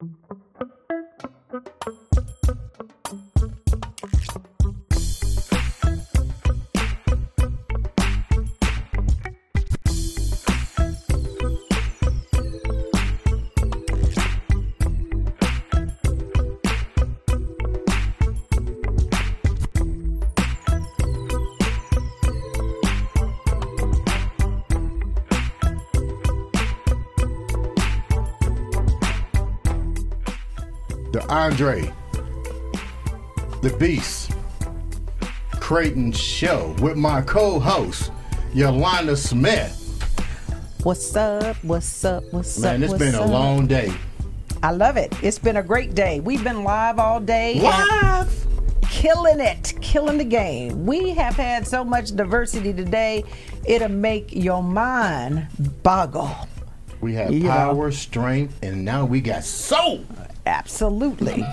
the Andre, the Beast, Crayton Show with my co-host Yolanda Smith. What's up? What's up? What's Man, up? it's what's been a up? long day. I love it. It's been a great day. We've been live all day. Live. Killing it. Killing the game. We have had so much diversity today, it'll make your mind boggle. We have You know. power, strength, and now we got soul. Absolutely.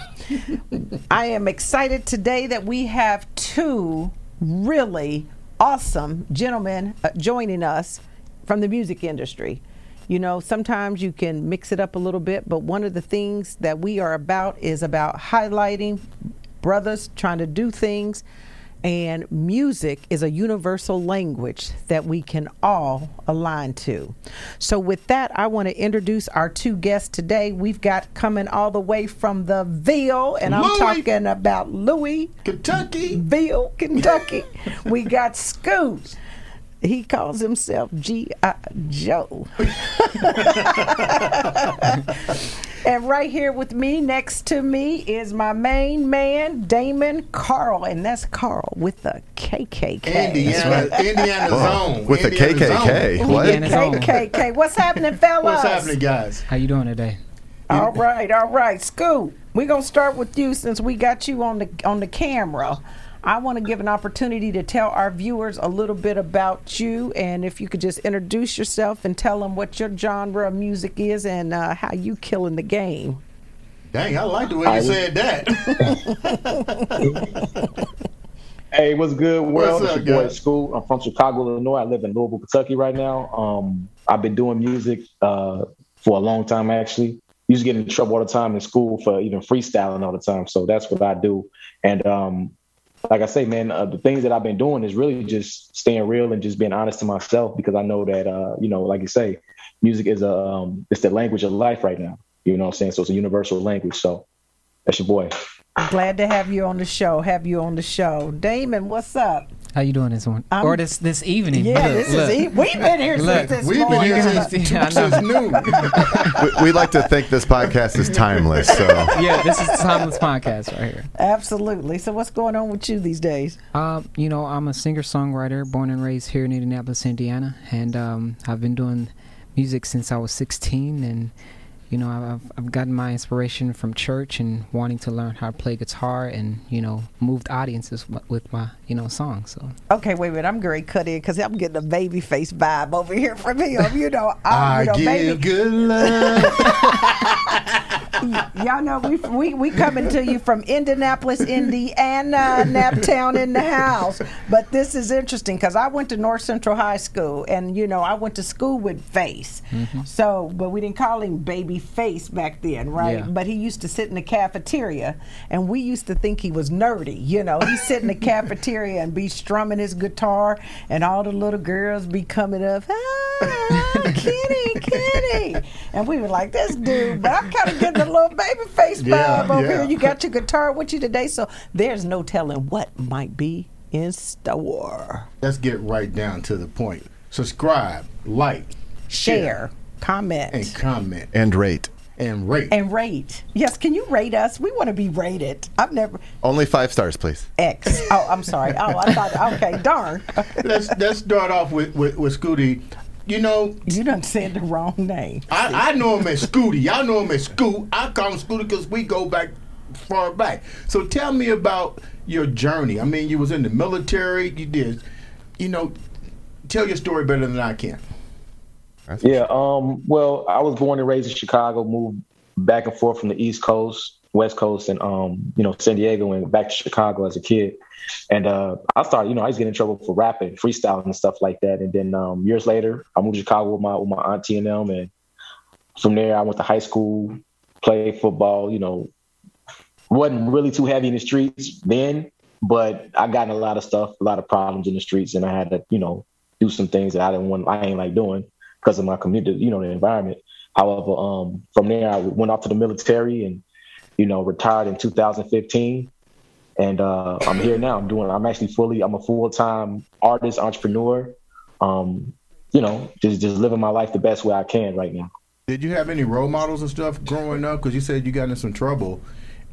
I am excited today that we have two really awesome gentlemen uh, joining us from the music industry. You know, sometimes you can mix it up a little bit, but one of the things that we are about is about highlighting brothers trying to do things. And music is a universal language that we can all align to. So, with that, I want to introduce our two guests today. We've got coming all the way from the Ville, and I'm talking about Louis, Kentucky. Ville, Kentucky. we got Sqoot. He calls himself G.I. Joe. and right here with me, next to me, is my main man, Damon Karl. And that's Karl with the KKK. Indiana, Indiana zone. With the KKK. zone. What? KKK. What's happening, fellas? What's happening, guys? How you doing today? All right, all right. Sqoot, we're gonna start with you since we got you on the on the camera. I want to give an opportunity to tell our viewers a little bit about you, and if you could just introduce yourself and tell them what your genre of music is and uh, how you killing the game. Dang, I like the way you said that. Hey, what's good, world? What's up, it's your boy guys? Sqoot. I'm from Chicago, Illinois. I live in Louisville, Kentucky right now. Um, I've been doing music uh, for a long time, actually. Used to get in trouble all the time in school for even freestyling all the time. So that's what I do. And um, like I say, man, uh, the things that I've been doing is really just staying real and just being honest to myself because I know that, uh, you know, like you say, music is a um, it's the language of life right now. You know what I'm saying? So it's a universal language. So that's your boy. Glad to have you on the show. Have you on the show, Damon? What's up? How you doing this one? I'm- or this this evening? Yeah, Look, this look. is. E- we've been here Look, since this We've been morning. here Yeah, since, I since noon. we, we like to think this podcast is timeless. So yeah, this is a timeless podcast right here. Absolutely. So, what's going on with you these days? Um, you know, I'm a singer songwriter, born and raised here in Indianapolis, Indiana, and um, I've been doing music since I was 16, and you know, I've I've gotten my inspiration from church and wanting to learn how to play guitar, and you know, moved audiences with my you know songs. So Okay, wait a minute. I'm going to cut in because I'm getting a baby face vibe over here from him. You know, I, I you know, give baby, good love. y'all know we, we we coming to you from Indianapolis, Indiana, Naptown in the house. But this is interesting because I went to North Central High School, and you know, I went to school with Face. Mm-hmm. So, but we didn't call him Baby Face back then, right? Yeah. But he used to sit in the cafeteria, and we used to think he was nerdy. You know, he'd sit in the cafeteria and be strumming his guitar, and all the little girls be coming up, ah, Kitty, Kitty, and we were like, this dude. But I'm kind of getting a little baby face vibe Yeah, over yeah. here. You got your guitar with you today, so there's no telling what might be in store. Let's get right down to the point. Subscribe, like, Share, comment, and comment and rate. and rate. and rate. Yes, can you rate us? We want to be rated. I've never Only five stars, please. X. Oh, I'm sorry. Oh, I thought. Okay, darn. let's let's start off with with, with Scooty. You know, You done said the wrong name. I, I know him as Scooty. Y'all know him as Sqoot. I call him Scooty because we go back far back. So tell me about your journey. I mean, you was in the military. You did, you know, tell your story better than I can. Yeah. Um. Well, I was born and raised in Chicago. Moved back and forth from the East Coast, West Coast, and um, you know, San Diego, and back to Chicago as a kid. And uh, I started, you know, I used to get in trouble for rapping, freestyling, and stuff like that. And then um, years later, I moved to Chicago with my with my auntie and them, and from there, I went to high school. played football. You know, wasn't really too heavy in the streets then, but I got in a lot of stuff, a lot of problems in the streets, and I had to, you know, do some things that I didn't want, I ain't like doing because of my community, you know, the environment. However, um, from there, I went off to the military and, you know, retired in 2015. And uh, I'm here now. I'm doing. I'm actually fully. I'm a full time artist, entrepreneur. Um, you know, just just living my life the best way I can right now. Did you have any role models and stuff growing up? Because you said you got in some trouble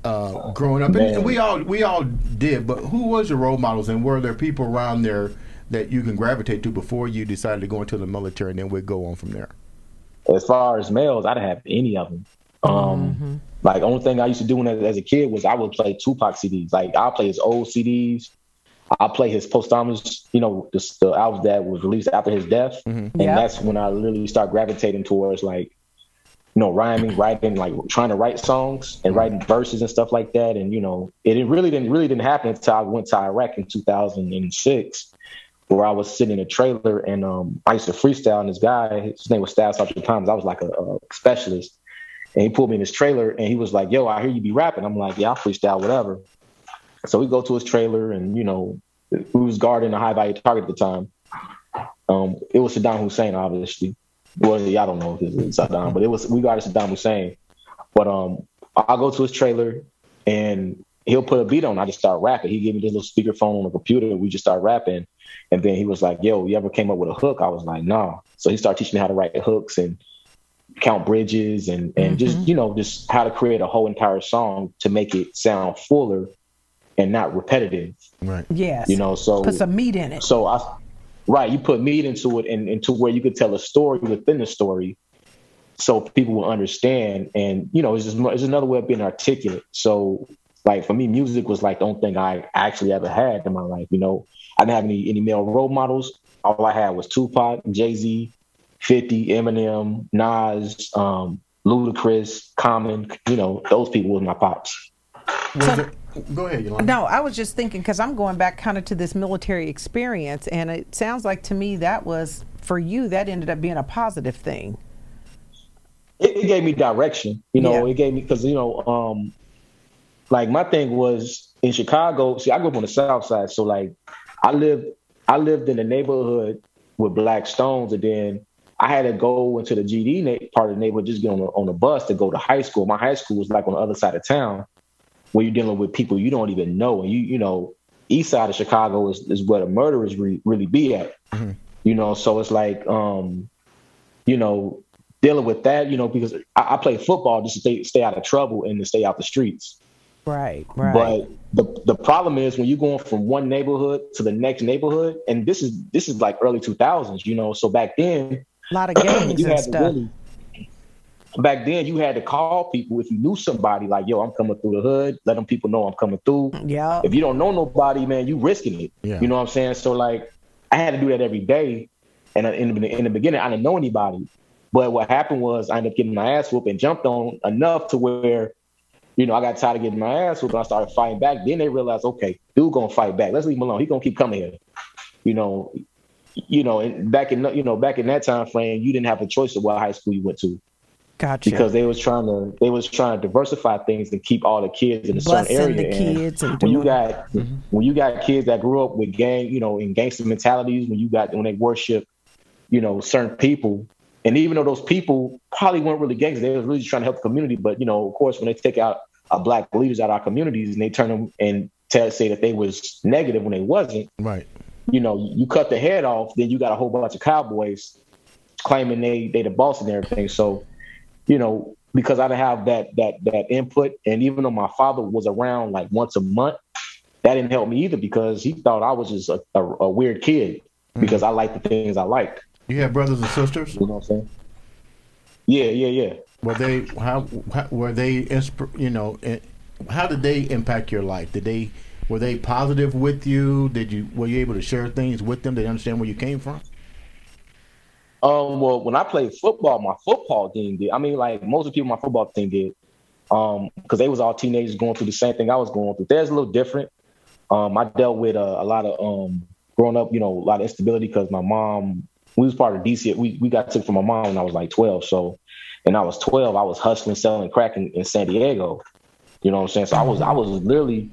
uh, growing up, and, and we all we all did. But who was your role models, and were there people around there that you can gravitate to before you decided to go into the military, and then we'd go on from there? As far as males, I didn't have any of them. Um, mm-hmm. Like only thing I used to do when, I, as a kid was I would play Tupac CDs. Like I'll play his old CDs. I'll play his posthumous, you know, the, the albums that was released after his death, mm-hmm. and yeah. that's when I literally start gravitating towards like, you know, rhyming, writing, like trying to write songs and mm-hmm. writing verses and stuff like that. And you know, it, it really didn't really didn't happen until I went to Iraq in 2006 where I was sitting in a trailer and um, I used to freestyle. And this guy, his name was Staff Sergeant Thomas. I was like a, a, specialist, and he pulled me in his trailer and he was like, "Yo, I hear you be rapping." I'm like, "Yeah, I'll freestyle, whatever." So we go to his trailer, and you know, we was guarding a high value target at the time. Um, it was Saddam Hussein, obviously. Well, y'all don't know if it's Saddam, but it was we guarded Saddam Hussein. But um, I go to his trailer, and he'll put a beat on. I just start rapping. He gave me this little speakerphone on the computer. We just start rapping. And then he was like, "Yo, you ever came up with a hook?" I was like, "No." So he started teaching me how to write hooks and count bridges and and mm-hmm. just you know just how to create a whole entire song to make it sound fuller and not repetitive. Right. Yes. You know, so put some meat in it. So I, right, you put meat into it and into where you could tell a story within the story, so people will understand. And you know, it's just it's another way of being articulate. So like for me, music was like the only thing I actually ever had in my life. You know, I didn't have any any male role models. All I had was Tupac, Jay Z, Fifty, Eminem, Nas, um, Ludacris, Common. You know, those people was my pops. So, Go ahead, Yolanda. No, I was just thinking because I'm going back kind of to this military experience, and it sounds like to me that was for you that ended up being a positive thing. It, it gave me direction, you know. Yeah. It gave me because you know, um, like my thing was in Chicago. See, I grew up on the South Side, so like I lived I lived in a neighborhood with black stones, and then I had to go into the GD na- part of the neighborhood, just get on a, on a bus to go to high school. My high school was like on the other side of town, where you're dealing with people you don't even know, and you you know, east side of Chicago is, is where the murderers re- really be at. Mm-hmm. You know, so it's like, um, you know, dealing with that, you know, because I, I play football just to stay stay out of trouble and to stay out the streets. Right, right. But the the problem is when you're going from one neighborhood to the next neighborhood, and this is this is like early 2000s, you know. So back then, a lot of gangs and stuff. Really, back then, you had to call people if you knew somebody. Like, yo, I'm coming through the hood. Let them people know I'm coming through. Yeah. If you don't know nobody, man, you risking it. Yeah. You know what I'm saying? So like, I had to do that every day. And in the, in the beginning, I didn't know anybody. But what happened was I ended up getting my ass whooped and jumped on enough to where you know, I got tired of getting my ass whooped. and I started fighting back. Then they realized, okay, dude gonna fight back. Let's leave him alone. He gonna keep coming here. You know, you know, and back in you know back in that time frame, you didn't have a choice of what high school you went to. Gotcha. Because they was trying to they was trying to diversify things and keep all the kids in a certain area. The kids and, and when you got mm-hmm. when you got kids that grew up with gang, you know, in gangster mentalities, when you got when they worship, you know, certain people, and even though those people probably weren't really gangsters, they were really just trying to help the community. But you know, of course, when they take out uh, black leaders out our communities and they turn them and tell say that they was negative when they wasn't. Right. You know, you cut the head off, then you got a whole bunch of cowboys claiming they they the boss and everything. So, you know, because I didn't have that that that input, and even though my father was around like once a month, that didn't help me either because he thought I was just a, a, a weird kid mm-hmm. because I liked the things I liked. You have brothers and sisters? You know what I'm saying? Yeah, yeah, yeah. Were they how, how were they you know eh, how did they impact your life? Did they were they positive with you? Did you were you able to share things with them? Did they understand where you came from? Um, well, when I played football, my football team did. I mean, like most of the people, my football team did, um, because they was all teenagers going through the same thing I was going through. There's a little different. Um, I dealt with a, a lot of um, growing up, you know, a lot of instability because my mom we was part of DC. We we got took from my mom when I was like 12. So, and I was 12. I was hustling, selling crack in, in San Diego. You know what I'm saying? So I was I was literally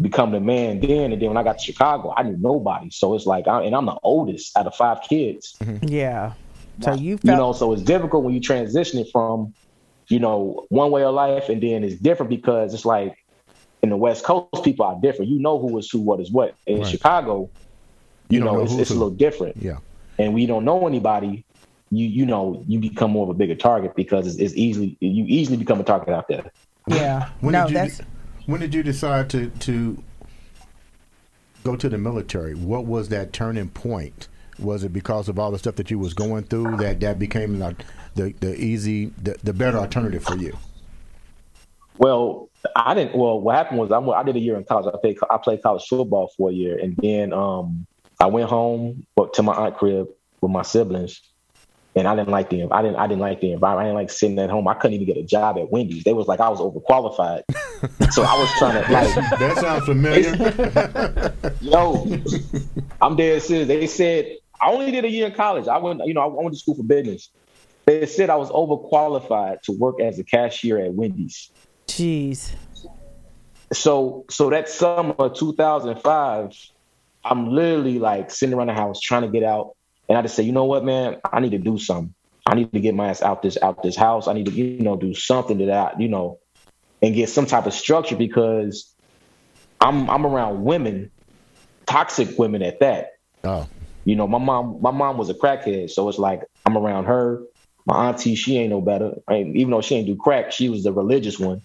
becoming a man then, and then when I got to Chicago, I knew nobody. So it's like, I, and I'm the oldest out of five kids. Mm-hmm. Yeah. So you You know, so it's difficult when you transition it from, you know, one way of life, and then it's different because it's like in the West Coast, people are different. You know who is who, what is what. In Right. Chicago, you, You know, know it's, it's a little different. Yeah. And we don't know anybody. You you know you become more of a bigger target because it's, it's easily you easily become a target out there. yeah. When no, did you that's when did you decide to to go to the military? What was that turning point? Was it because of all the stuff that you was going through that that became the the, the easy the, the better alternative for you? Well, I didn't. Well, what happened was I, went- I did a year in college. I played I played college football for a year, and then um, I went home but to my aunt crib with my siblings, and I didn't like the I didn't I didn't like the environment. I didn't like sitting at home. I couldn't even get a job at Wendy's. They was like I was overqualified, so I was trying to like That sounds familiar. yo, I'm dead serious. They said I only did a year in college. I went, you know, I went to school for business. They said I was overqualified to work as a cashier at Wendy's. jeez. So, so that summer of 2005, I'm literally like sitting around the house trying to get out, and I just say, you know what, man, I need to do something. I need to get my ass out this out this house. I need to, you know, do something to that I, you know, and get some type of structure because I'm I'm around women, toxic women at that. oh, You know, my mom, my mom was a crackhead, so it's like I'm around her. My auntie, she ain't no better. I mean, even though she ain't do crack, she was the religious one.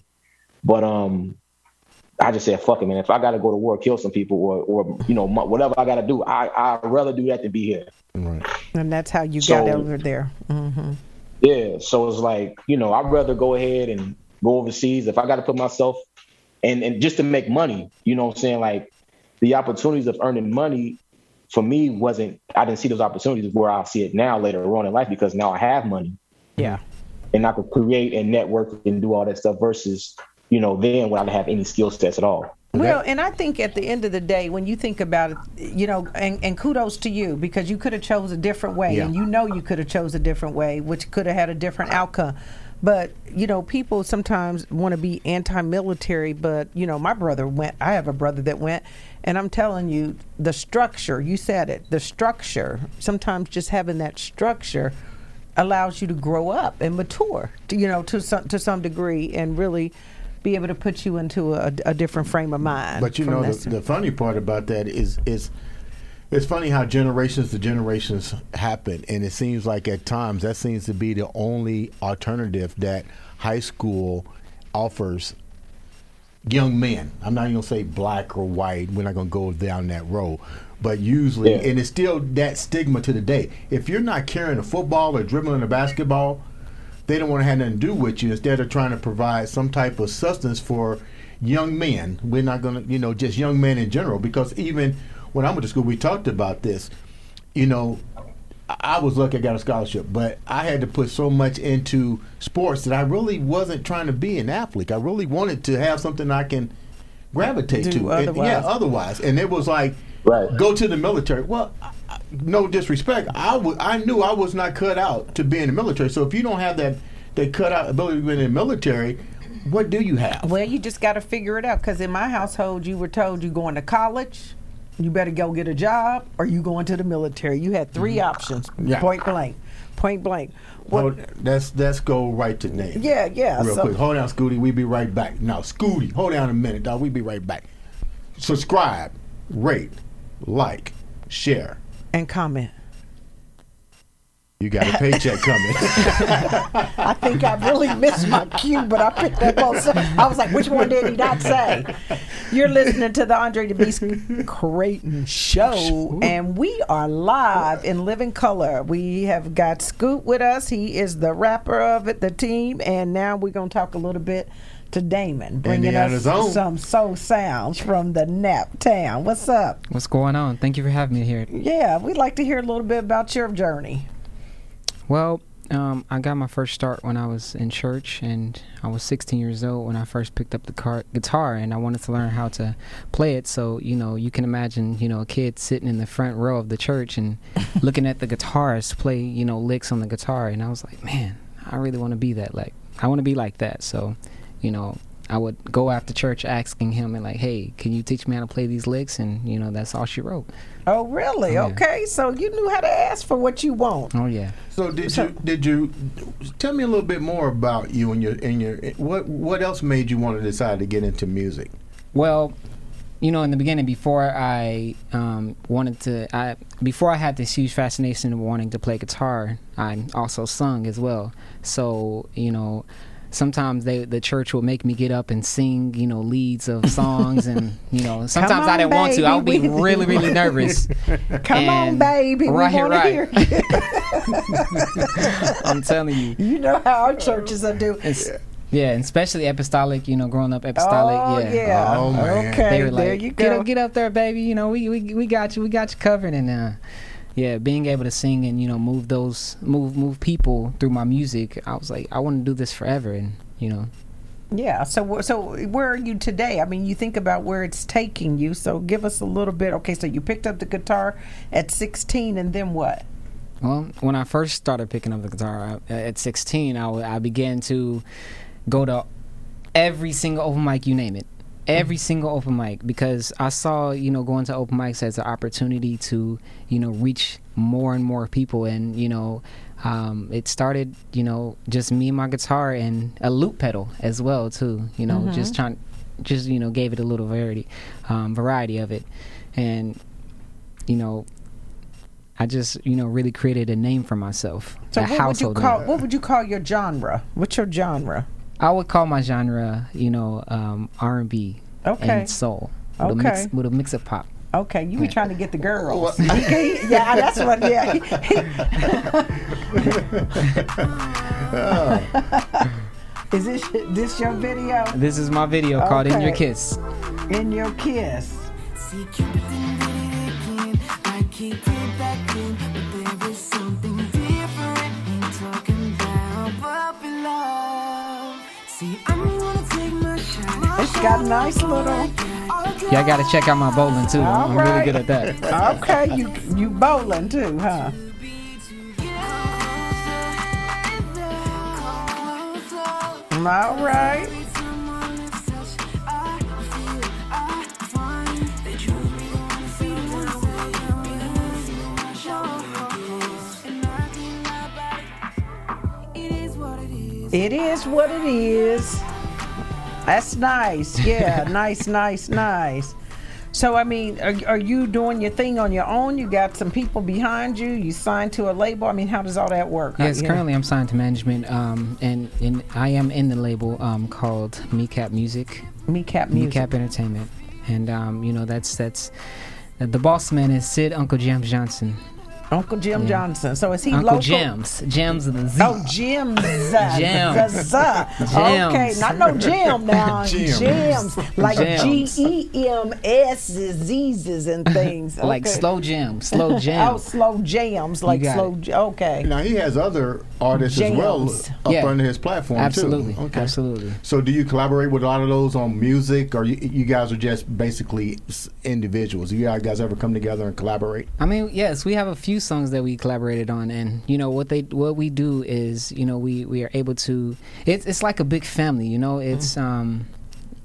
But um, I just said, fuck it, man. If I gotta go to war, kill some people, or or you know, whatever I gotta do, I I'd rather do that than be here. Right. And that's how you So- got over there. hmm Yeah. So it's like, you know, I'd rather go ahead and go overseas if I got to put myself and and just to make money. You know what I'm saying? Like the opportunities of earning money for me wasn't I didn't see those opportunities where I see it now later on in life because now I have money Yeah. and I could create and network and do all that stuff versus, you know, then when I didn't have any skill sets at all. Well, and I think at the end of the day, when you think about it, you know, and, and kudos to you because you could have chose a different way, Yeah. and you know you could have chose a different way, which could have had a different outcome. But you know, people sometimes want to be anti-military, but you know, my brother went. I have a brother that went, and I'm telling you, the structure. You said it. The structure. Sometimes just having that structure allows you to grow up and mature. To, you know, to some to some degree, and really be able to put you into a, a different frame of mind. But you know the, the funny part about that is is it's funny how generations to generations happen, and it seems like at times that seems to be the only alternative that high school offers young men. I'm not even gonna say black or white. We're not gonna go down that road. But usually, Yeah. and it's still that stigma to the day. If you're not carrying a football or dribbling a basketball, they don't want to have nothing to do with you. Instead of trying to provide some type of substance for young men, we're not going to, you know, just young men in general. Because even when I went to school, we talked about this. You know, I was lucky I got a scholarship, but I had to put so much into sports that I really wasn't trying to be an athlete. I really wanted to have something I can gravitate Do to. And, yeah, otherwise. And it was like, Right. go to the military. Well, I- I- no disrespect. I wa- I knew I was not cut out to be in the military. So if you don't have that, that cut out ability to be in the military, what do you have? Well, you just got to figure it out. Because in my household, you were told you going to college, you better go get a job, or you going to the military. You had 3 options, Mm-hmm. Yeah. point blank, point blank. What? Hold, let's let's go right to name. yeah, yeah. Real so, quick. Hold down, Scooty. We be right back. Now, Scooty, hold down a minute, dog. We be right back. Subscribe, rate, like, share. and comment. You got a paycheck coming. I think I really missed my cue, but I picked up on. I was like, which one did he not say? You're listening to the Andre DeBeast Crayton Show, and we are live in living color. We have got Sqoot with us. He is the rapper of it, the team, and now we're going to talk a little bit to Damon, bringing Indiana's us own. some soul sounds from the Nap Town. What's up? What's going on? Thank you for having me here. Yeah, we'd like to hear a little bit about your journey. Well, Um, I got my first start when I was in church, and I was 16 years old when I first picked up the car- guitar, and I wanted to learn how to play it. So, you know, you can imagine, you know, a kid sitting in the front row of the church and looking at the guitarist play, you know, licks on the guitar, and I was like, man, I really want to be that. Like, I want to be like that. So, you know, I would go after church asking him and like, hey, can you teach me how to play these licks? And you know, that's all she wrote. Oh, really? Yeah. Okay, so you knew how to ask for what you want. Oh yeah. So did you did you tell me a little bit more about you and your and your what what else made you want to decide to get into music? Well, you know, in the beginning, before I um, wanted to, I before I had this huge fascination of wanting to play guitar, I also sung as well. So you know, sometimes they the church will make me get up and sing, you know, leads of songs, and you know, sometimes I on, didn't want to. I would be really, really nervous. Come on, baby, right, we want to right. hear. you. I'm telling you. You know how our churches are doing. It's, yeah, and especially apostolic. You know, growing up apostolic. Oh yeah. yeah. Oh, man. Okay, they were there like, you get go. up, get up there, baby. You know, we, we we got you, we got you covered, and uh, yeah, being able to sing and you know move those move move people through my music, I was like, I want to do this forever, and you know, Yeah. So so where are you today? I mean, you think about where it's taking you. So give us a little bit. Okay, so you picked up the guitar at 16, and then what? well, when I first started picking up the guitar I, at 16, I began to go to every single open mic, you name it. Every single open mic because I saw, you know, going to open mics as an opportunity to, you know, reach more and more people. And, you know, um, it started, you know, just me and my guitar and a loop pedal as well, too. You know, just trying, just, you know, gave it a little variety, um, variety of it. And, you know, I just, you know, really created a name for myself. So what would you call name. what would you call your genre? What's your genre? I would call my genre, you know, um, R and B Okay. and soul with a mix with a mix of pop. Okay, you be trying to get the girls. Well- He- he- yeah, that's what. Yeah. Is this this your video? This is my video called "In Your Kiss." In your kiss. See, Cupid did it again. I keep it back in, but there is something different. Ain't talking about puppy love. Got a nice little. Y'all got to check out my bowling too. All I'm right. really good at that. Okay, you you bowling too, huh? All right. It is what it is. That's nice. Yeah, nice, nice, nice. So, I mean, are, are you doing your thing on your own? You got some people behind you. You signed to a label. I mean, how does all that work? Yes, Yeah. currently I'm signed to management, um, and, and I am in the label um, called Meecap Music, Meecap Music. Meecap Entertainment, and um, you know that's that's the boss man is Sid Uncle James Johnson. Uncle Jim Yeah. Johnson. So is he Uncle local? Jim's. Jim's of the Z. Oh, Jim's. Gems. Okay, not no Jim now. Jim's. Gems. Like Gems. E M S Z's and things. like slow jam, slow Oh, slow jams. Like got slow. J- okay. Now he has other artists as well up Yeah. under his platform Absolutely, too. Okay. absolutely. So do you collaborate with a lot of those on music, or you, you guys are just basically individuals? Do you guys ever come together and collaborate? I mean, yes, we have a few songs that we collaborated on, and you know what they what we do is you know we we are able to. It's it's like a big family, you know. It's um,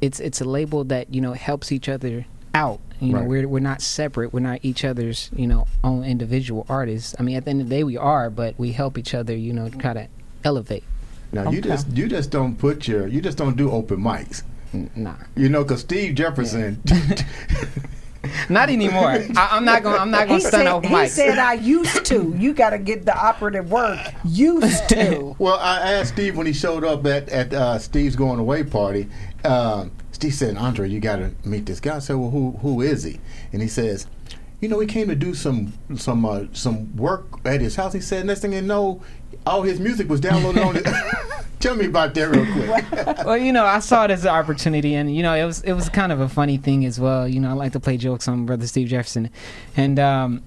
it's it's a label that you know helps each other out. You know, we're we're not separate. We're not each other's you know own individual artists. I mean, at the end of the day, we are, but we help each other. You know, try to elevate. Now you just you just don't put your you just don't do open mics. N- Nah, You know, because Steve Jefferson. not anymore. I, I'm not gonna I'm not gonna stun said, open he said, I used to. You got to get the operative word. Used to. well, I asked Steve when he showed up at at uh, Steve's going away party. Um, Steve said, "Andre, you got to meet this guy." I said, "Well, who who is he?" And he says. You know, he came to do some some uh, some work at his house. He said, next thing you know, all his music was downloaded on it. Tell me about that real quick. well, you know, I saw it as an opportunity, and you know, it was it was kind of a funny thing as well. You know, I like to play jokes on Brother Steve Jefferson, and um,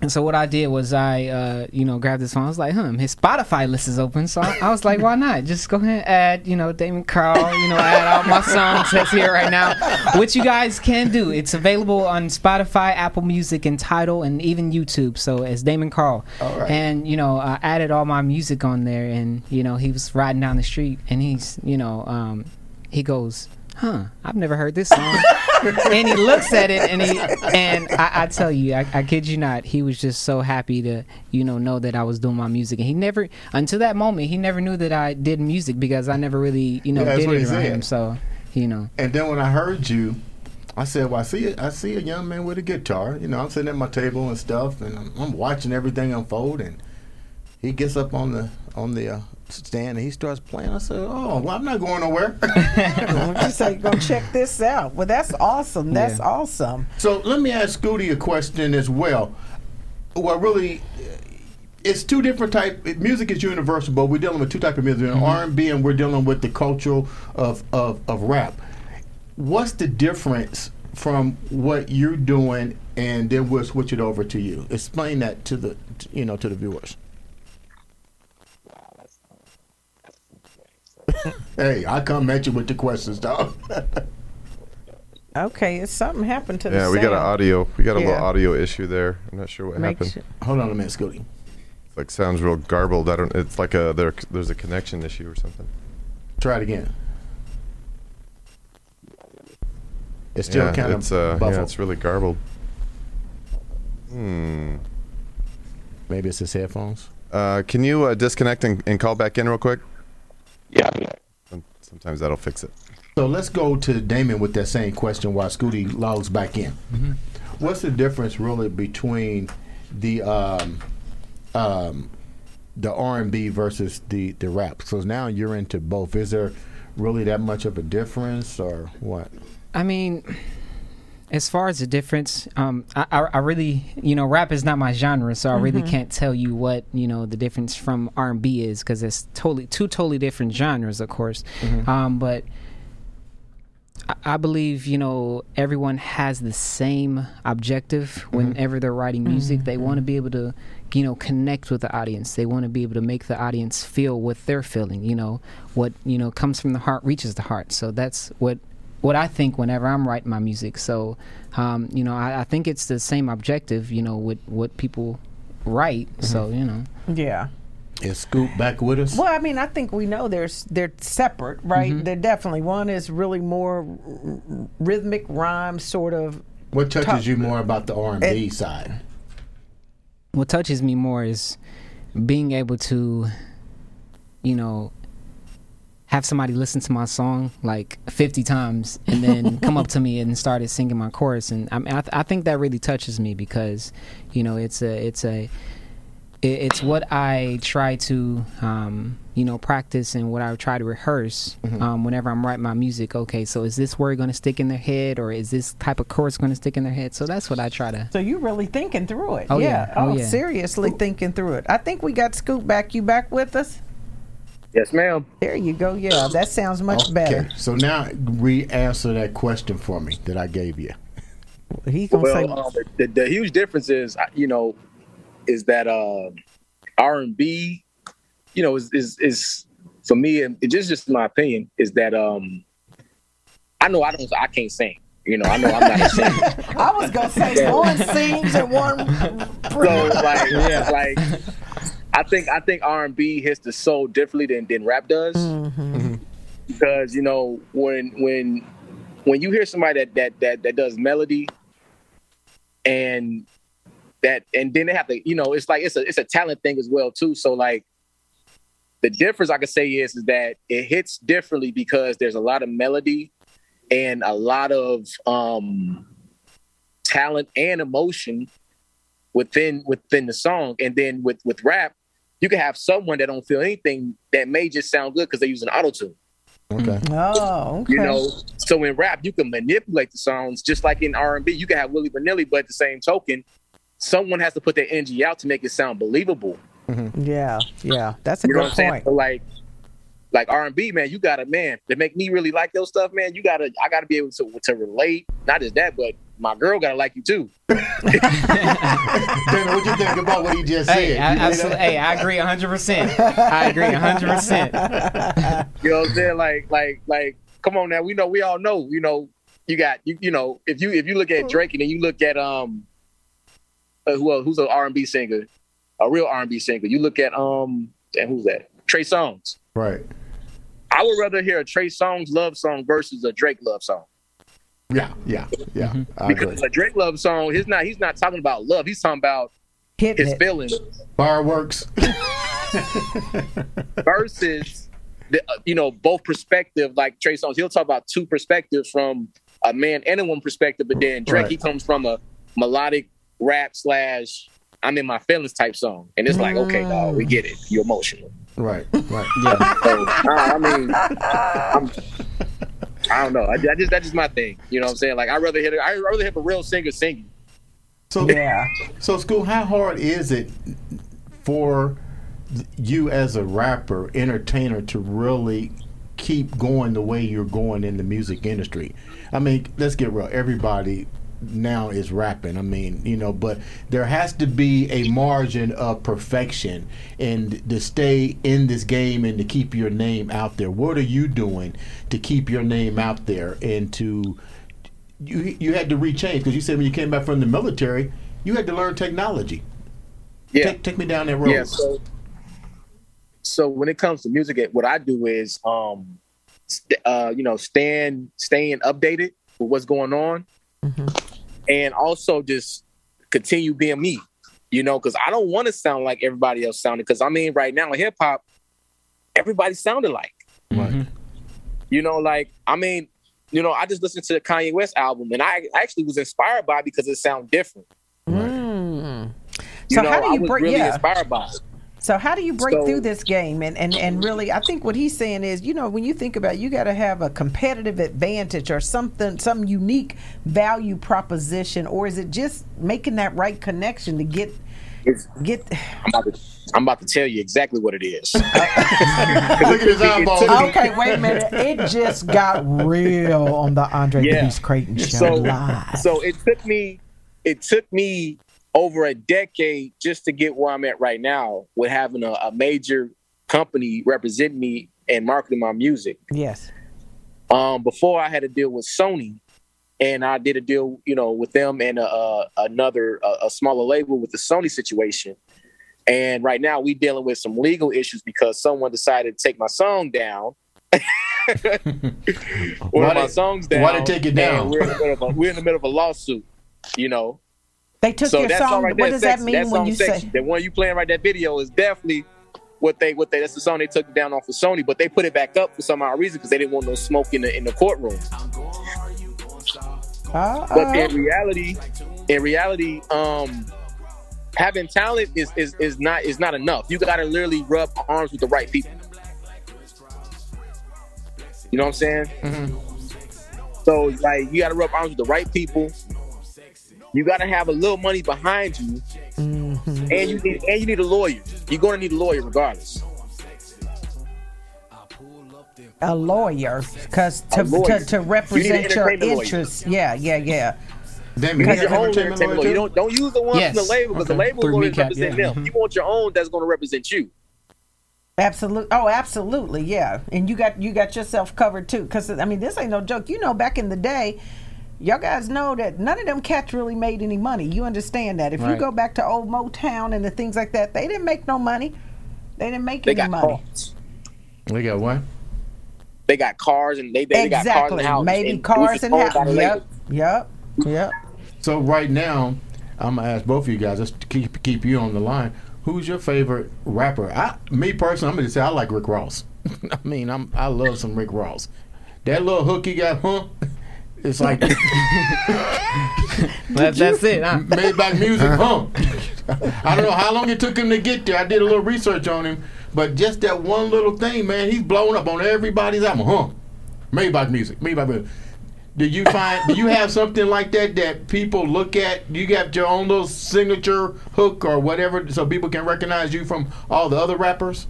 And so what I did was I, uh, you know, grabbed this phone. I was like, "Hmm, his Spotify list is open." So I, I was like, "Why not? Just go ahead and add, you know, Damon Karl, you know, add all my songs that's here right now." Which you guys can do. It's available on Spotify, Apple Music, and Tidal, and even YouTube. So as Damon Karl, right. and you know, I added all my music on there, and you know, he was riding down the street, and he's, you know, um, he goes, "Huh, I've never heard this song." and he looks at it and he and I, I tell you, I, I kid you not, he was just so happy to you know know that I was doing my music, and he never until that moment he never knew that I did music because I never really you know Yeah, did it around him. So you know, And then when I heard you, I said, "Well, I see, I see a young man with a guitar. You know, I'm sitting at my table and stuff, and I'm, I'm watching everything unfold. And he gets up on the on the uh, stand and he starts playing. I said, "Oh, well, I'm not going nowhere." You say, go check this out. Well, that's awesome. That's Yeah. awesome. so let me ask Scooty a question as well. Well, really, it's two different type. Music is universal, but we're dealing with two type of music: mm-hmm. R and B, and we're dealing with the culture of, of of rap. What's the difference from what you're doing, and then we'll switch it over to you? Explain that to the you know to the viewers. Hey, I come at you with the questions, dog. Okay, it's something happened to the Yeah, we got an audio. We got a Yeah. little audio issue there. I'm not sure what Make happened. sure- Hold on a minute, Scooty. It's like sounds real garbled. I don't. It's like a there. There's a connection issue or something. Try it again. It's still yeah, kind it's of uh, yeah, it's really garbled. Hmm. Maybe it's his headphones. Uh, can you uh, disconnect and, and call back in real quick? Yeah, I mean, Some- Sometimes that'll fix it. So let's go to Damon with that same question while Scooty logs back in. What's the difference really between the um, um, the R and B versus the the rap? So now you're into both. Is there really that much of a difference, or what? I mean, as far as the difference, um, I, I, I really, you know, rap is not my genre, so I really can't tell you what you know the difference from R and B is because it's totally two totally different genres, of course. Um, but I, I believe you know everyone has the same objective whenever they're writing music. They want to be able to, you know, connect with the audience. They want to be able to make the audience feel what they're feeling. You know, what you know comes from the heart reaches the heart. So that's what what I think whenever I'm writing my music. So, um, you know, I, I think it's the same objective. You know, with what people write. So you know. Yeah. Is Sqoot back with us? Well, I mean, I think we know there's they're separate, right? Mm-hmm. They're definitely one is really more r- r- rhythmic rhyme sort of. What touches Top- you more about the R and B side? what touches me more is being able to you know have somebody listen to my song like 50 times and then come up to me and started singing my chorus and I, mean, I, th- I think that really touches me because you know it's a it's a it, it's what I try to um, you know practice and what I try to rehearse um, whenever I'm writing my music. Okay, so is this word going to stick in their head, or is this type of chorus going to stick in their head? So that's what I try to. So you really thinking through it? Oh, yeah. yeah. Oh, Oh, yeah. seriously thinking through it. I think we got Sqoot back. You back with us? Yes, ma'am. There you go. Yeah, that sounds much better. Okay, so now re-answer that question for me that I gave you. He's gonna say. Well, um, the, the huge difference is, you know, is that uh, R and B, you know, is is is for me, and it just just my opinion is that um, I know I don't, I can't sing. You know, I know I'm not a singer. I was gonna say one sings and one. so like, yeah. like, I think I think R and B hits the soul differently than than rap does, because you know when when when you hear somebody that that that that does melody and that and then they have to you know it's like it's a it's a talent thing as well too. So like the difference i could say is is that it hits differently because there's a lot of melody and a lot of um talent and emotion within within the song. And then with with rap you can have someone that don't feel anything that may just sound good because they use an auto tune Okay. Mm-hmm. Oh, okay. you know so in rap you can manipulate the songs just like in r&b you can have willie vanilli but at the same token someone has to put their energy out to make it sound believable mm-hmm. Yeah, yeah. That's a you know good what i'm saying point. so like like R and B, man, you gotta man to make me really like your stuff, man. You gotta, I gotta be able to to relate. Not just that, but my girl gotta like you too. Damon, what you think about what he just Hey, said? I, You know hey, I agree 100%. I agree 100%. You know what I'm saying? Like, like, like, come on now. We know, we all know. You know, you got you. You know, if you if you look at Drake and then you look at um, uh, who else, who's an R and B singer, a real R and B singer. You look at um, and who's that? Trey Songz. Right. I would rather hear a Trey Songz love song versus a Drake love song. Yeah, yeah, yeah. Mm-hmm. Because a Drake love song, he's not he's not talking about love. He's talking about Hitting his it. feelings Fireworks. versus the, uh, you know both perspective. Like Trey Songz, he'll talk about two perspectives from a man and a woman perspective. But then Drake, Right. he comes from a melodic rap slash I'm in my feelings type song, and it's like, okay, dog, we get it. You're emotional. right, right. Yeah. So, I, I mean, I'm, I don't know. I, I just that's just my thing. You know what I'm saying? Like I rather hit I rather hear a real singer singing. So, Yeah. so Sqoot, how hard is it for you as a rapper, entertainer, to really keep going the way you're going in the music industry? I mean, let's get real. Everybody now is rapping. I mean, you know, but there has to be a margin of perfection and to stay in this game and to keep your name out there. What are you doing to keep your name out there and to you you had to rechange because you said when you came back from the military, you had to learn technology. Yeah. Take, take me down that road. Yeah. So, so when it comes to music, what I do is, um, st- uh, you know, staying staying updated with what's going on, and also just continue being me. You know, because I don't want to sound like everybody else sounded. Because I mean, right now in hip hop, everybody sounded like. Right. You know, like I mean, you know, I just listened to the Kanye West album, and I actually was inspired by it because it sounded different. Mm. You So know, how do I you was break? really yeah. inspired by it. So how do you break So- through this game and, and, and really I think what he's saying is, you know, when you think about it, you gotta have a competitive advantage or something some unique value proposition or is it just making that right connection to get It's, get I'm about to, I'm about to tell you exactly what it is. Uh, Look at his eyeballs. Okay, wait a minute. It just got real on the Andre Yeah. Luis Crayton show so, live. so it took me, it took me over a decade just to get where I'm at right now with having a, a major company represent me and marketing my music. yes. Um, before I had a deal with Sony, and I did a deal, you know, with them and uh, uh, another a, a smaller label with the Sony situation. And right now we dealing with some legal issues because someone decided to take my song down. One Why of my they- songs down. why they take it down? We're in, of a, we're in the middle of a lawsuit, you know. They took so your that song. right what does that mean that when you sexy. say The one you playing right that video is definitely what they what they that's the song they took down off of Sony, but they put it back up for some odd reason because they didn't want no smoke in the in the courtroom. uh, But in reality, in reality, um, having talent is is, is not is not enough. You got to literally rub arms with the right people. You know what I'm saying? Mm-hmm. So like, you got to rub arms with the right people. You got to have a little money behind you, Mm-hmm. and you need and you need a lawyer. You're gonna need a lawyer regardless. a lawyer because to, A to to You need represent an your entertainment lawyer. interests. Yeah, yeah, yeah. Damn, You you need your own entertainment entertainment lawyer lawyer. You don't don't use the one Yes. from the label because the Okay. label is Through going to Kneecap, represent yeah. them. You want your own that's going to represent you. Absolutely. Oh, absolutely. Yeah. And you got you got yourself covered too. Because I mean, this ain't no joke. You know, back in the day, y'all guys know that none of them cats really made any money. You understand that? If you go back to old Motown and the things like that, they didn't make no money. They didn't make They any got money. cars. We got what? They got cars and they they, got cars exactly. and houses. Maybe and cars and owned by the houses. label. Yep. Yep. Yep. So right now, I'm gonna ask both of you guys just to keep keep you on the line. Who's your favorite rapper? I, me personally, I'm gonna say I like Rick Ross. I mean, I'm I love some Rick Ross. That little hook he got, huh? It's like That, that's it. Huh? Maybach music, huh? I don't know how long it took him to get there. I did a little research on him, but just that one little thing, man, he's blowing up on everybody's album, huh? Maybach music, Maybach music. Do you find? do you have something like that that people look at? Do you got your own little signature hook or whatever, so people can recognize you from all the other rappers?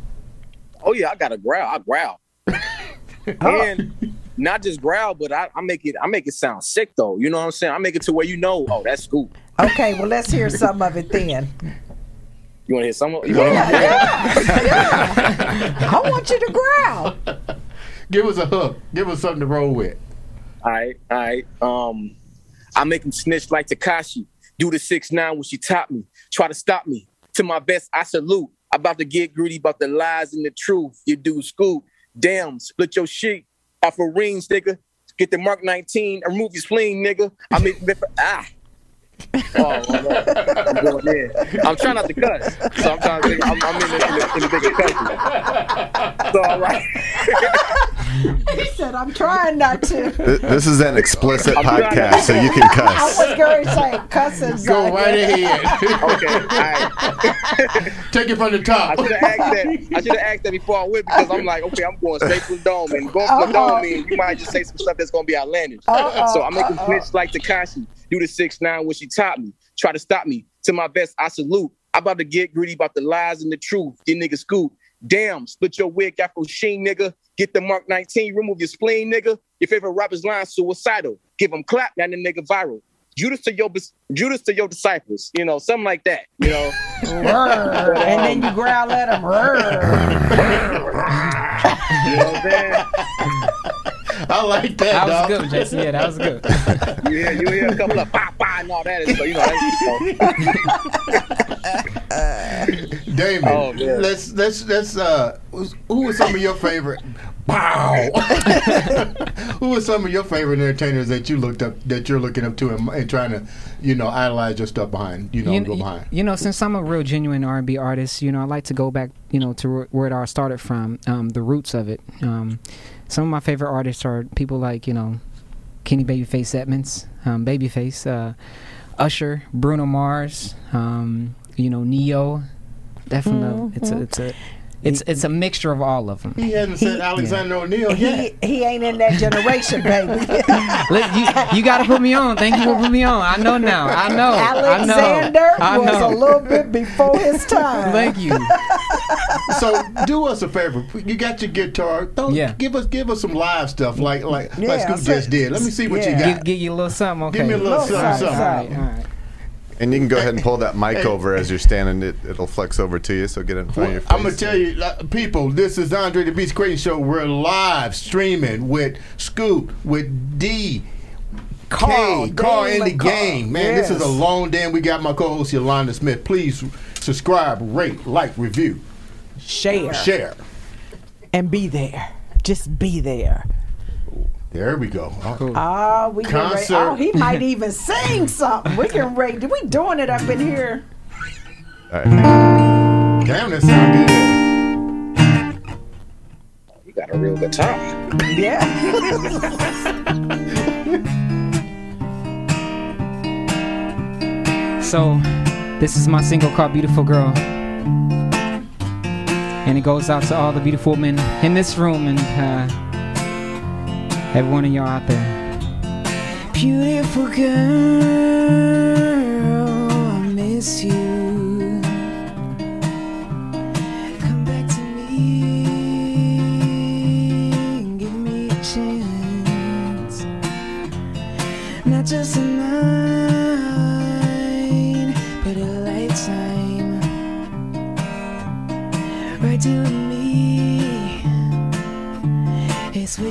Oh yeah, I got a growl. I growl. and not just growl, but I, I make it I make it sound sick though. You know what I'm saying? I make it to where you know, oh, that's Sqoot. Okay, well let's hear some of it then. You want to hear some? of- You wanna Yeah, yeah, yeah. I want you to growl. Give us a hook. Give us something to roll with. All right, all right. Um, I make him snitch like Tekashi. Do the six nine when she top me. Try to stop me. To my best, I salute. About to get greedy about the lies and the truth. You do scoop. Damn, split your shit off of rings, nigga. Get the Mark 19 and remove your spleen, nigga. I make ah. Oh, my I'm going in. I'm trying not to cuss, so I'm trying to. Think, I'm, I'm in the, in the, in the bigger cussing. So all right. He said, I'm trying not to. Th- This is an explicit I'm podcast, so you can cuss. I was going to say cussing. Go son. right ahead. Okay, all right. Take it from the I top. should have asked that. I should have asked that before I went because I'm like, okay, I'm going straight to the dome, and going from the Uh-oh. dome means you might just say some stuff that's gonna be outlandish. Uh-oh, So I'm making uh-oh. snitch like Tekashi. Do the six nine when she taught me. Try to stop me. To my best, I salute. I'm about to get greedy about the lies and the truth. You niggas scoop. Damn, split your wig afro sheen, nigga. Get the Mark 19, remove your spleen, nigga. Your favorite rapper's line suicidal. Give them clap, now the nigga viral. Judas to your Judas to your disciples, you know, something like that, you know. And then you growl at him. You know what I'm saying? I like that, That was dog. good, Jason. Yeah, that was good. yeah, you hear a couple of bah, bah, and all that. And so, you know, that's, you know. Damon, Oh, man. let's let's let's uh who are some of your favorite Wow. who are some of your favorite entertainers that you looked up that you're looking up to and, and trying to, you know, idolize your stuff behind, you know, you, go behind? you know, since I'm a real genuine R&B artist, you know, I like to go back, you know, to where- where it all started from, um, the roots of it. Um, some of my favorite artists are people like, you know, Kenny Babyface Edmonds, um, Babyface, uh, Usher, Bruno Mars, um, you know, Ne-Yo. Definitely, it's a, it's a, it's it's a mixture of all of them. He hasn't said Alexander O'Neal yet. He, he ain't in that generation, baby. You, you got to put me on. Thank you for putting me on. I know now. I know. Alexander I know. I was know. a little bit before his time. Thank you. so do us a favor. You got your guitar. Don't Yeah. give us give us some live stuff like like like Yeah, Scoop say- just did. Let me see what yeah. you got. give you a little something. Okay. Give me a little Little something, something, something. All right. All right. And you can go ahead and pull that mic over as you're standing. It, it'll flex over to you, so get it in front of your face. I'm gonna tell you, like, people. This is Andre the Beast Crayton Show. We're live streaming with Scoop, with D, Karl, K, Karl in the Karl. game. Man, this is Yes. a long day. and We got my co-host Yolanda Smith. Please subscribe, rate, like, review, Share share. and be there. Just be there. There we go. Oh, we can rate. Oh, he might even sing something. We can rate. We doing it up in here. All right. Damn, that sound good. You got a real good time. Yeah. So, this is my single called Beautiful Girl. And it goes out to all the beautiful men in this room and uh, every one of y'all out there. Beautiful girl, I miss you. Come back to me and give me a chance. Not just a night, but a lifetime. Right to me, it's where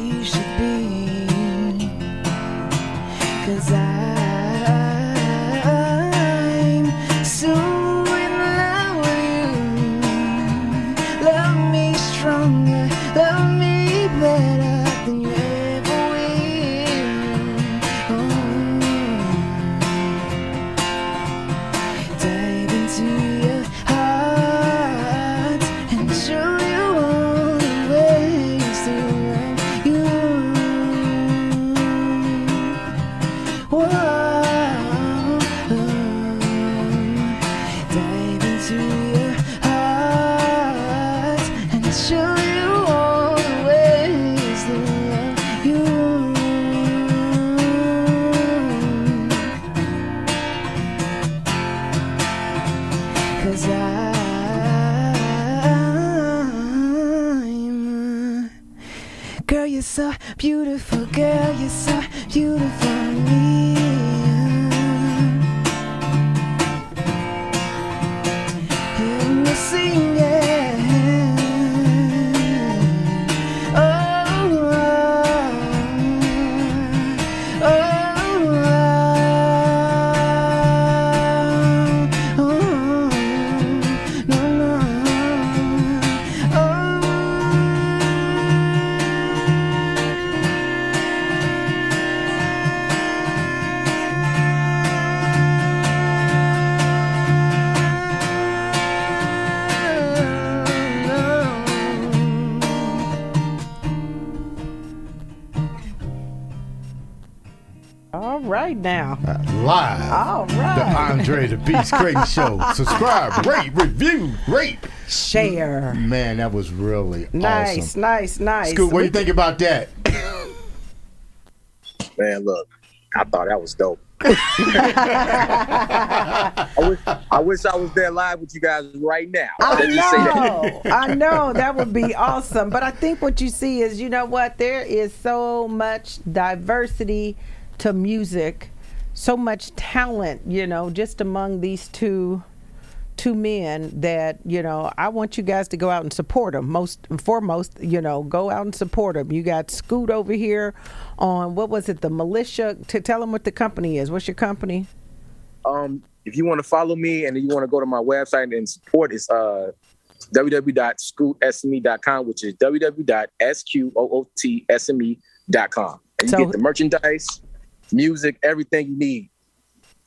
right now. Live. All The right. Andre the Beast Crayton Show. Subscribe, rate, review, rate. Share. Man, that was really Nice, awesome. nice, nice. Sqoot, what do you think about that? Man, look, I thought that was dope. I wish I wish I was there live with you guys right now. I Let's say that. know, I know that would be awesome. But I think what you see is, you know what? There is so much diversity to music, so much talent, you know, just among these two two men that you know I want you guys to go out and support them. Most and foremost, you know, go out and support them. You got Sqoot over here on what was it? The militia. To tell them what the company is. What's your company? Um, if you want to follow me and you want to go to my website and support, it's uh, www.scootsme.com, which is www.sqootsme.com. And you So- get the merchandise, music, everything you need.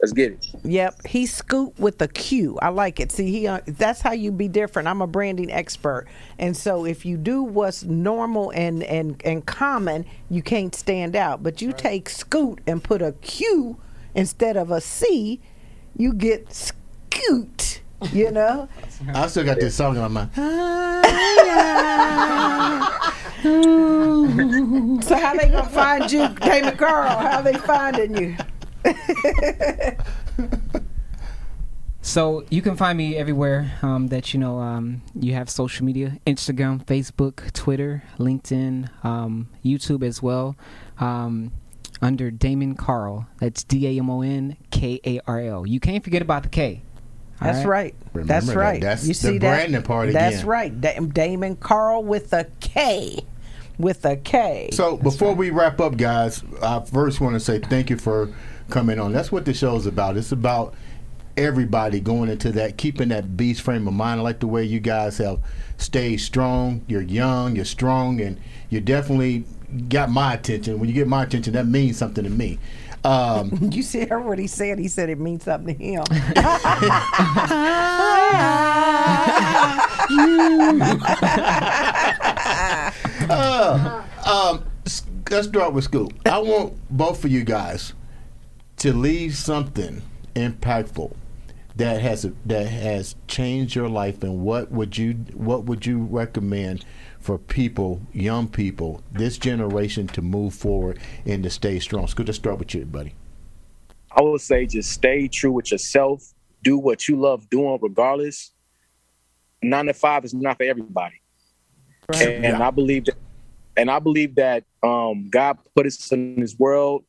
Let's get it. Yep, he scoop with a Q. I like it. See, he uh, that's how you be different. I'm a branding expert, and so if you do what's normal and and and common, you can't stand out. But you take scoot and put a Q instead of a C, you get Sqoot. You know. I still got this song in my mind. So how they gonna find you, Damon Karl? How they finding you? So you can find me everywhere um, that you know um, you have social media: Instagram, Facebook, Twitter, LinkedIn, um, YouTube as well. Um, under Damon Karl, that's D A M O N K A R L. You can't forget about the K. all That's right. Remember That's that. right. That's you the see branding that? part That's right. Da- Damon Karl with a K. With a K. So before we wrap up, guys, I first want to say thank you for coming on. That's what the show's about. It's about everybody going into that, keeping that beast frame of mind. I like the way you guys have stayed strong. You're young, you're strong, and you definitely got my attention. When you get my attention, that means something to me. Um, you see what he said? He said it means something to him. uh, um, let's start with Scoop. I want both of you guys to leave something impactful that has that has changed your life. And what would you what would you recommend for people, young people, this generation to move forward and to stay strong? Scoop, let's start with you, buddy. I would say just stay true with yourself. Do what you love doing, regardless. Nine to five is not for everybody, and, and I believe that. And I believe that um, God put us in this world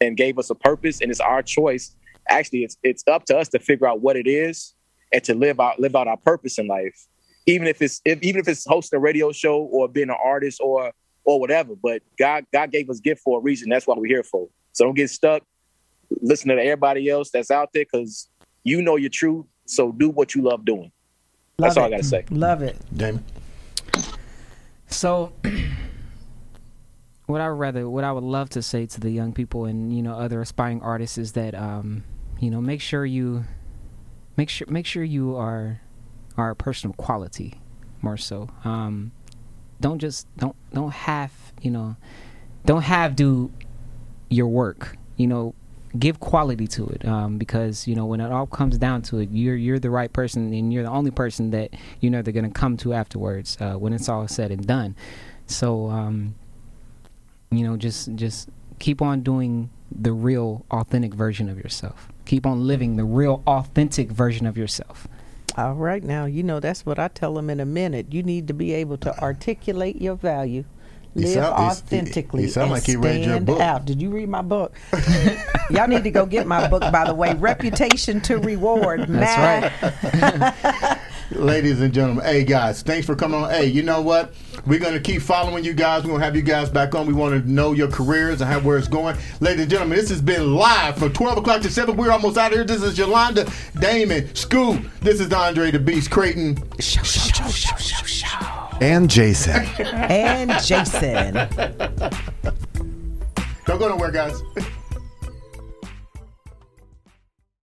and gave us a purpose, and it's our choice. Actually, it's it's up to us to figure out what it is and to live out live out our purpose in life. Even if it's if, even if it's hosting a radio show or being an artist or or whatever. But God God gave us gift for a reason. That's what we're here for. So don't get stuck listening to everybody else that's out there because you know your truth. So do what you love doing. That's Love all I gotta say. Love it. Damon. So, what I would rather, what I would love to say to the young people and you know other aspiring artists is that um, you know make sure you make sure make sure you are are a person of quality more so. Um, don't just don't don't have you know don't have do your work. You know, give quality to it um, because you know when it all comes down to it, you're you're the right person and you're the only person that you know they're gonna come to afterwards uh, when it's all said and done. So um, you know, just just keep on doing the real, authentic version of yourself. Keep on living the real, authentic version of yourself. All right, now you know that's what I tell them in a minute. You need to be able to articulate your value, Live sound- authentically he- he sound and like he read your stand book. out. Did you read my book? Y'all need to go get my book, by the way. Reputation to Reward. That's right. Ladies and gentlemen, hey guys, thanks for coming on. Hey, you know what? We're gonna keep following you guys. We're gonna have you guys back on. We want to know your careers and how where it's going. Ladies and gentlemen, this has been live from 12 o'clock to 7. We're almost out of here. This is Yolanda, Damon, Scoop. This is Andre the Beast Crayton. Show, show, show, show, show, show. And Jason. And Jason. Don't go nowhere, guys.